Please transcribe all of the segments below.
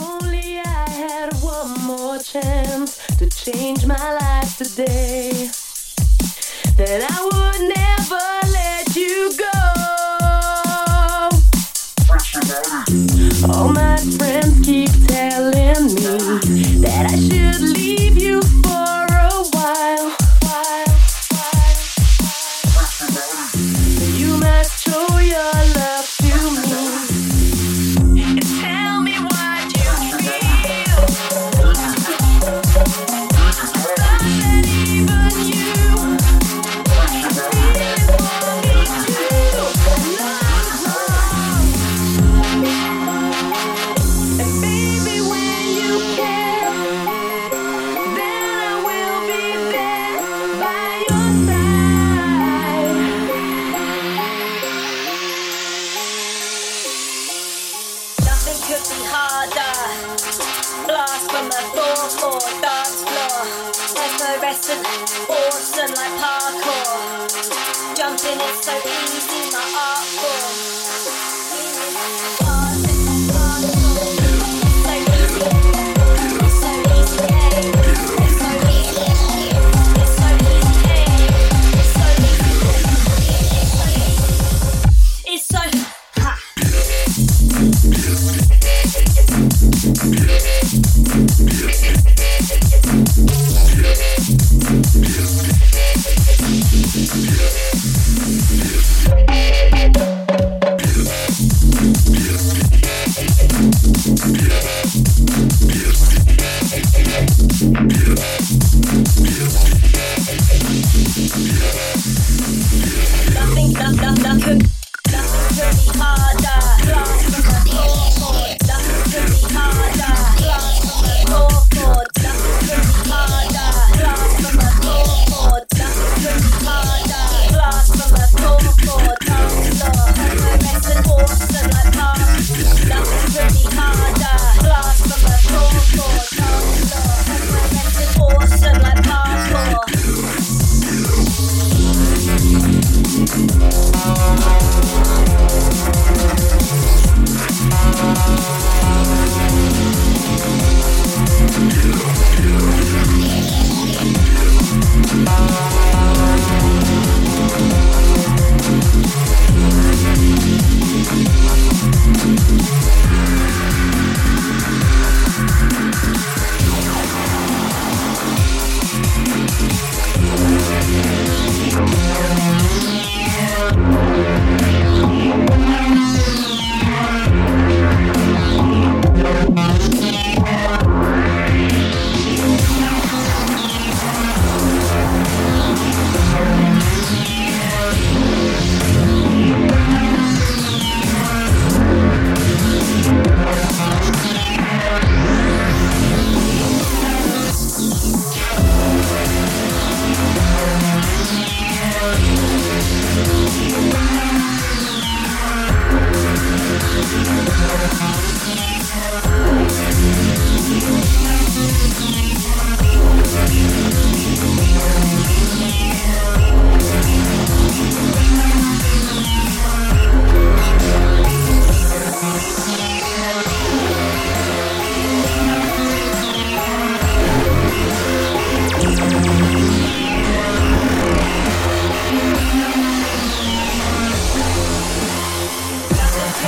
only I had one more chance to change my life today, then I would never let you go. All my friends keep telling me that I should.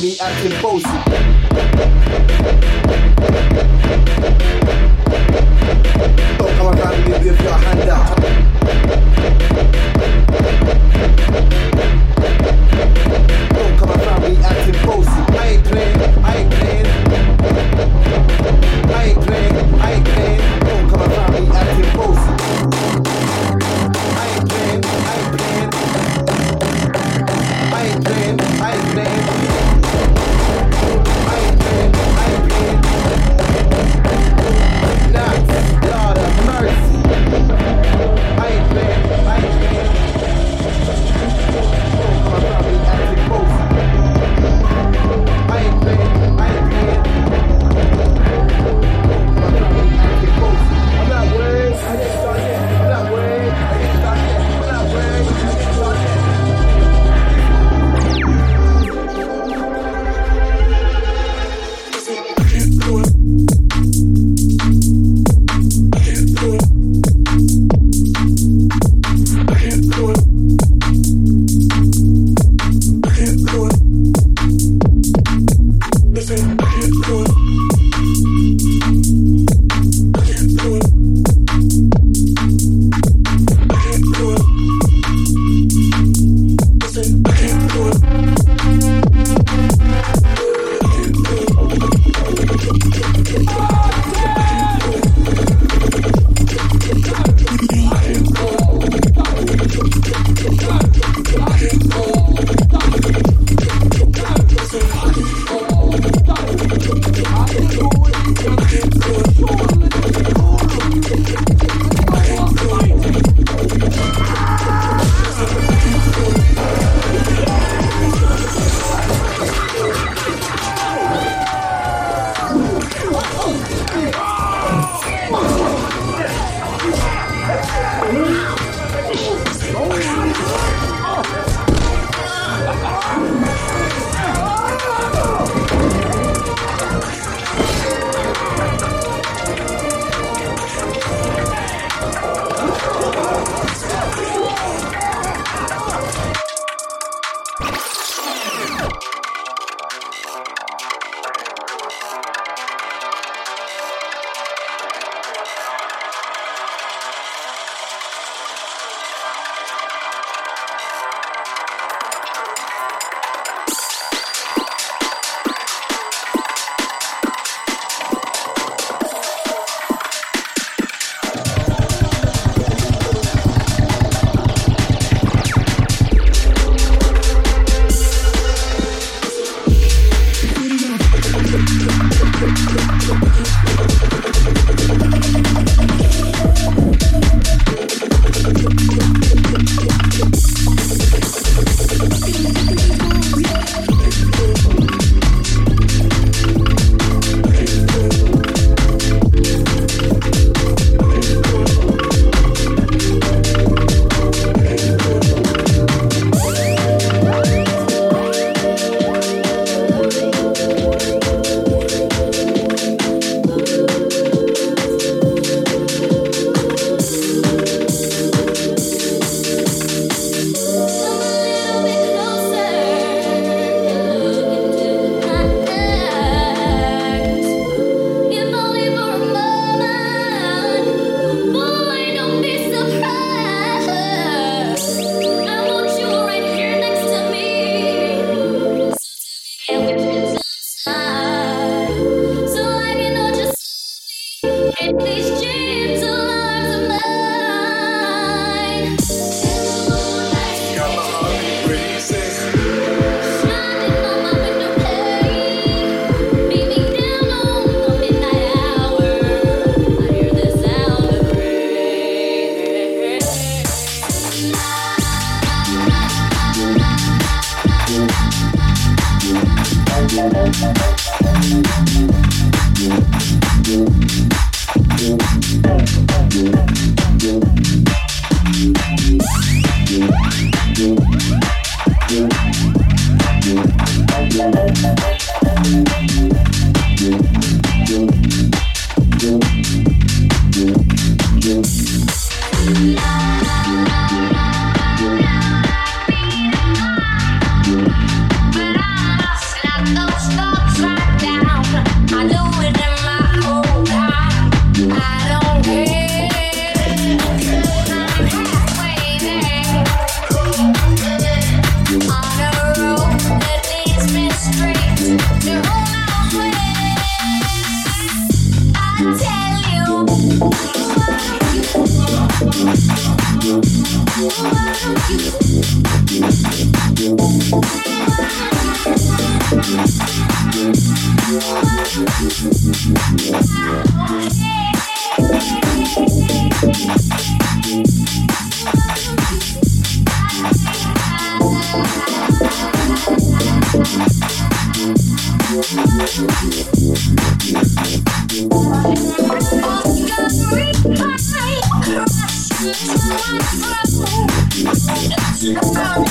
me acting bossy. Yo,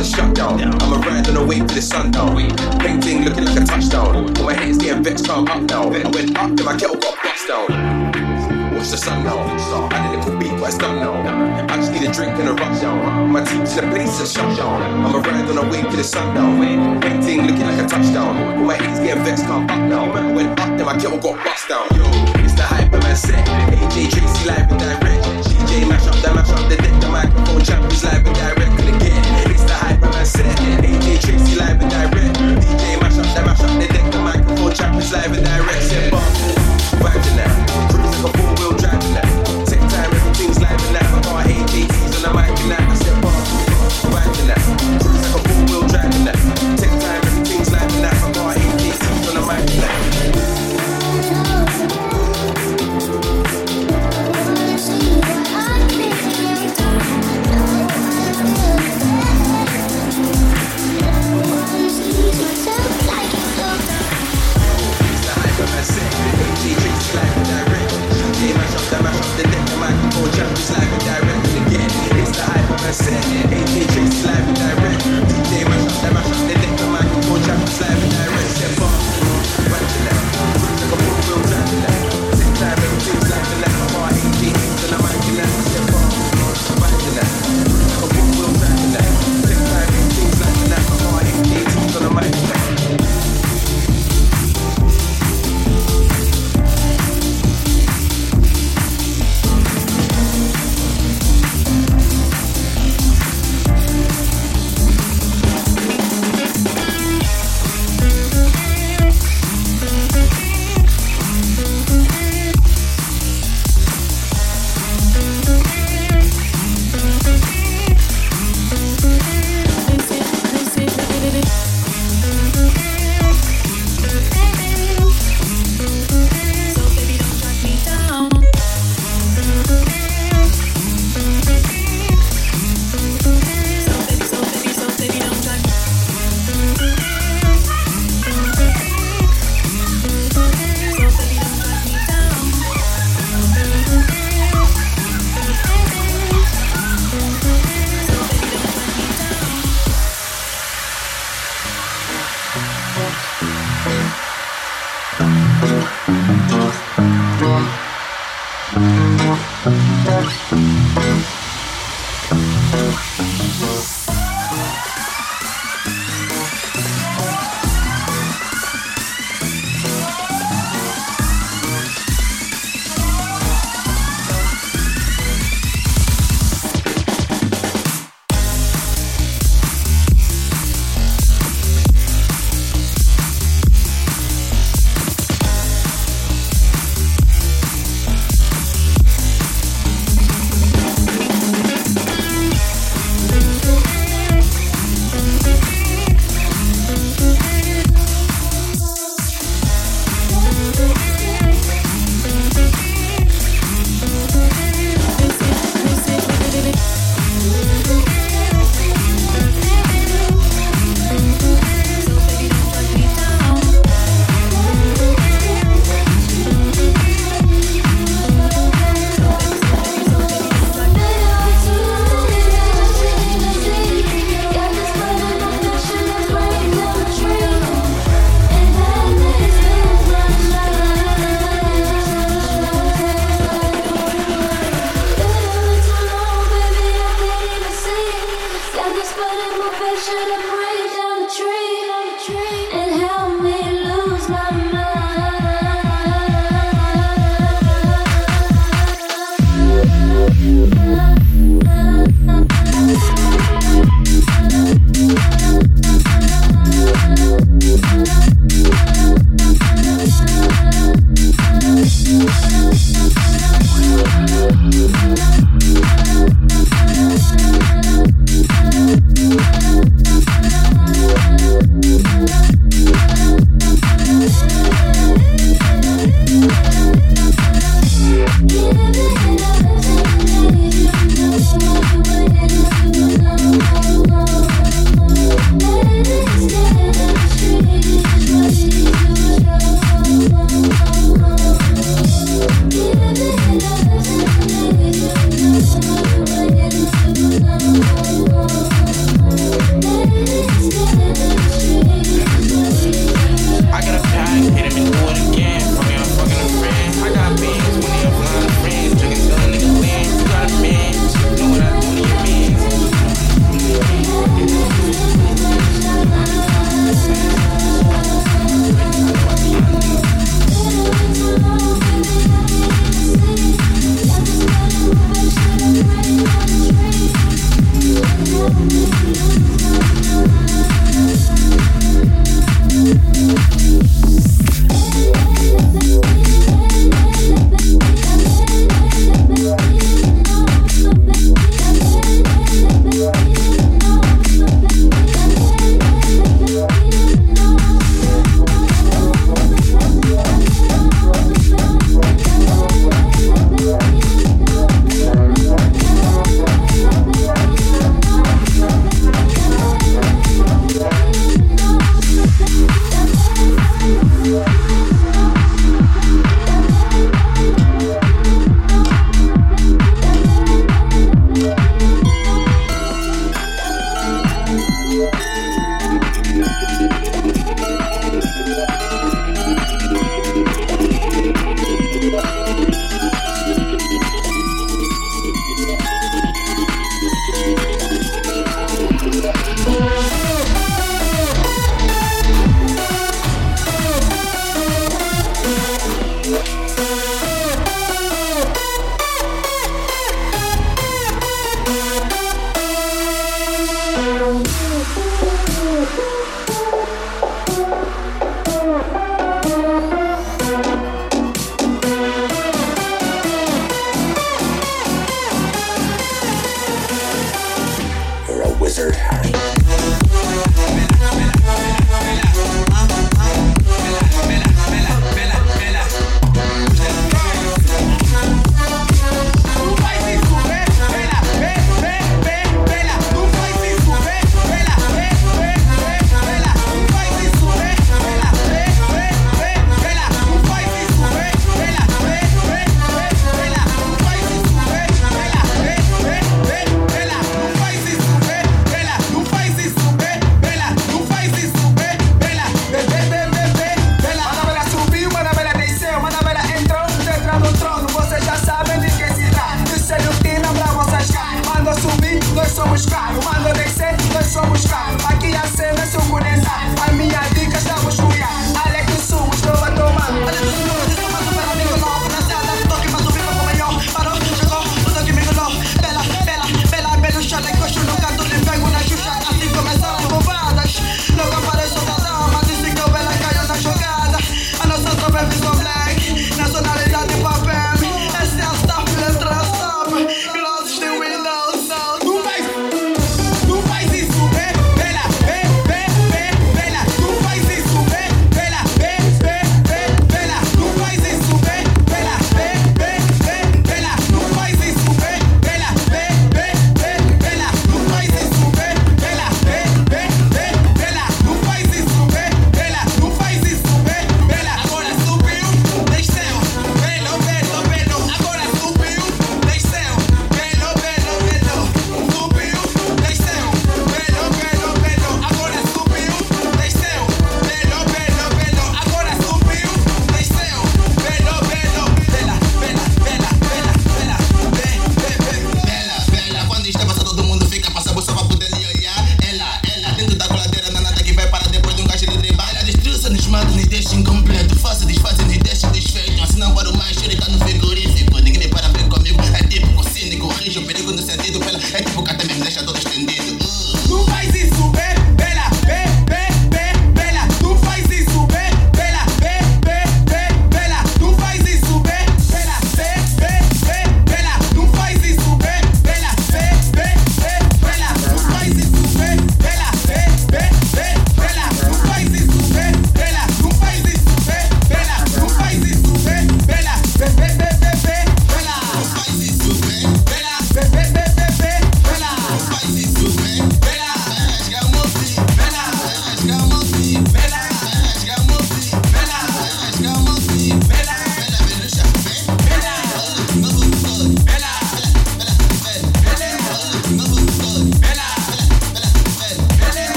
just shut down. I'ma ride on the way for the sundown. Painting looking like a touchdown. All my haters getting vexed, calm up now. I went up, then my kettle got bust down. Watch the sun now. Add a little beat, but it's done now. I just need a drink and a rush down. My team's in the place just shut down. I'ma ride on the way for the sundown. Painting looking like a touchdown. All my haters getting vexed, calm up now. I went up, then my kettle got bust down. Yo, it's the hype of my set. AJ Tracey live and direct. CJ mash up the mash up the deck. The microphone champions live and direct. Again, my set. AJ Tracey live and direct. DJ mash up the mash up the deck. The microphone champions live and direct. Set bar, vibing that. baby. Thank you.